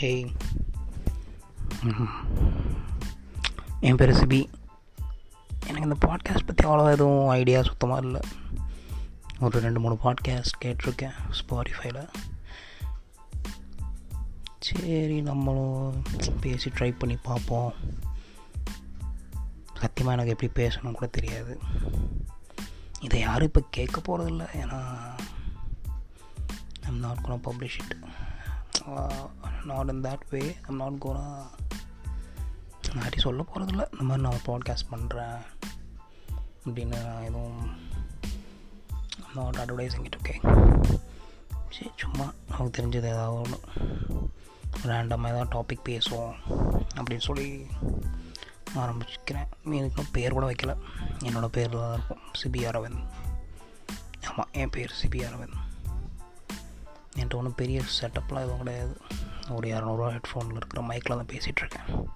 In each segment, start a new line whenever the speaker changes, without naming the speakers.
ஏய். என் பேர் சிபி. எனக்கு இந்த பாட்காஸ்ட் பற்றி அவ்வளோ எதுவும் ஐடியா சுத்தமாக இல்லை. ஒரு ரெண்டு மூணு பாட்காஸ்ட் கேட்டிருக்கேன் ஸ்பாரிஃபைல சரி நம்மளும் பேசி ட்ரை பண்ணி பார்ப்போம். சத்தியமாக எனக்கு எப்படி பேசணும் கூட தெரியாது. இதை யாரும் இப்போ கேட்க போகிறதில்ல ஏன்னா I'm not gonna publish it not in that way I'm not gonna யாரையும் சொல்ல போகிறதில்ல இந்த மாதிரி நான் பாட்காஸ்ட் பண்ணுறேன் அப்படின்னு நான் எதுவும் நாட் அட்வர்டைஸிங் இட் ஓகே சரி சும்மா நமக்கு தெரிஞ்சது ஏதாவது ஒன்று ரேண்டமாக ஏதாவது டாபிக் பேசுவோம் அப்படின்னு சொல்லி ஆரம்பிச்சுக்கிறேன். எனக்கு பேர் கூட வைக்கல. என்னோடய பேர் தான் இருக்கும். சிபி அரவிந்த் ஆமாம் என் பேர் சிபி அரவிந்த் என்கிட்ட ஒன்றும் பெரிய செட்டப்லாம் எதுவும் கிடையாது. ஒரு இரநூறுவா ஹெட்ஃபோனில் இருக்கிற மைக்கில் தான் பேசிகிட்ருக்கேன்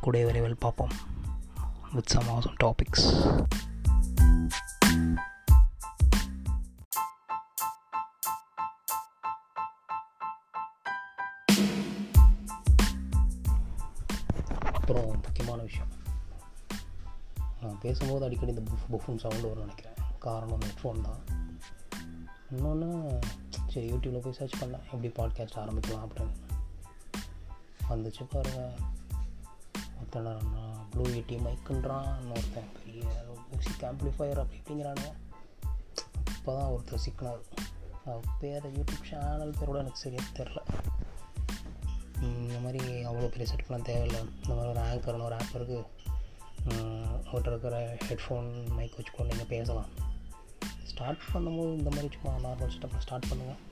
கூடிய விரைவில் பார்ப்போம். வித் சம் ஆசம் டாபிக்ஸ் அப்புறம் முக்கியமான விஷயம். நான் பேசும்போது அடிக்கடி இந்த புஃப் புஃப்னு சவுண்டு வரும்னு நினைக்கிறேன். காரணம் ஹெட்ஃபோன் தான். இன்னொன்று சரி யூடியூப்பில் போய் சர்ச் பண்ணேன் எப்படி பாட்காஸ்ட் ஆரம்பிக்கலாம் அப்படின்னு. வந்துச்சு பாருங்க. ஒருத்தன ப்ளூ ஏடி மைக்குன்றான் இன்னொருத்தன் பெரிய மியூசிக் ஆம்ப்ளிஃபயர் அப்படி இப்படிங்கிறானுங்க. இப்போ தான் ஒருத்தர் சிக்கினார் அவர் பேர் யூடியூப் சேனல் பேரோட எனக்கு சரியாக தெரில இந்த மாதிரி அவ்வளோ பெரிய செட்லாம் தேவையில்லை. இந்த மாதிரி ஒரு ஆங்கர்னு ஒரு ஆப் இருக்குது அவர்கிட்ட இருக்கிற ஹெட்ஃபோன் மைக் வச்சுக்கொண்டு நீங்கள் பேசலாம். ஸ்டார்ட் பண்ணும்போது இந்த மாதிரி சும்மா நார்மல் செட்டப்பில் ஸ்டார்ட் பண்ணுங்கள்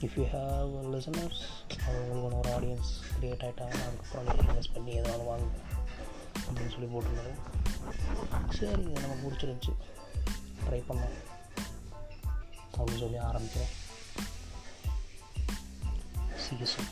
இஃப் யூ ஹேவ் லிசனர்ஸ் உங்களுக்கு ஒரு ஆடியன்ஸ் க்ரியேட் ஆகிட்டாங்க அதுக்கப்புறம் நீங்கள் இன்வெஸ்ட் பண்ணி எதாவது வாங்க அப்படின்னு சொல்லி போட்டிருந்தாரு. சரி இது நம்ம பிடிச்சிருந்துச்சி ட்ரை பண்ணோம் அப்படின்னு சொல்லி ஆரம்பிக்கிறோம் சீரியஸாக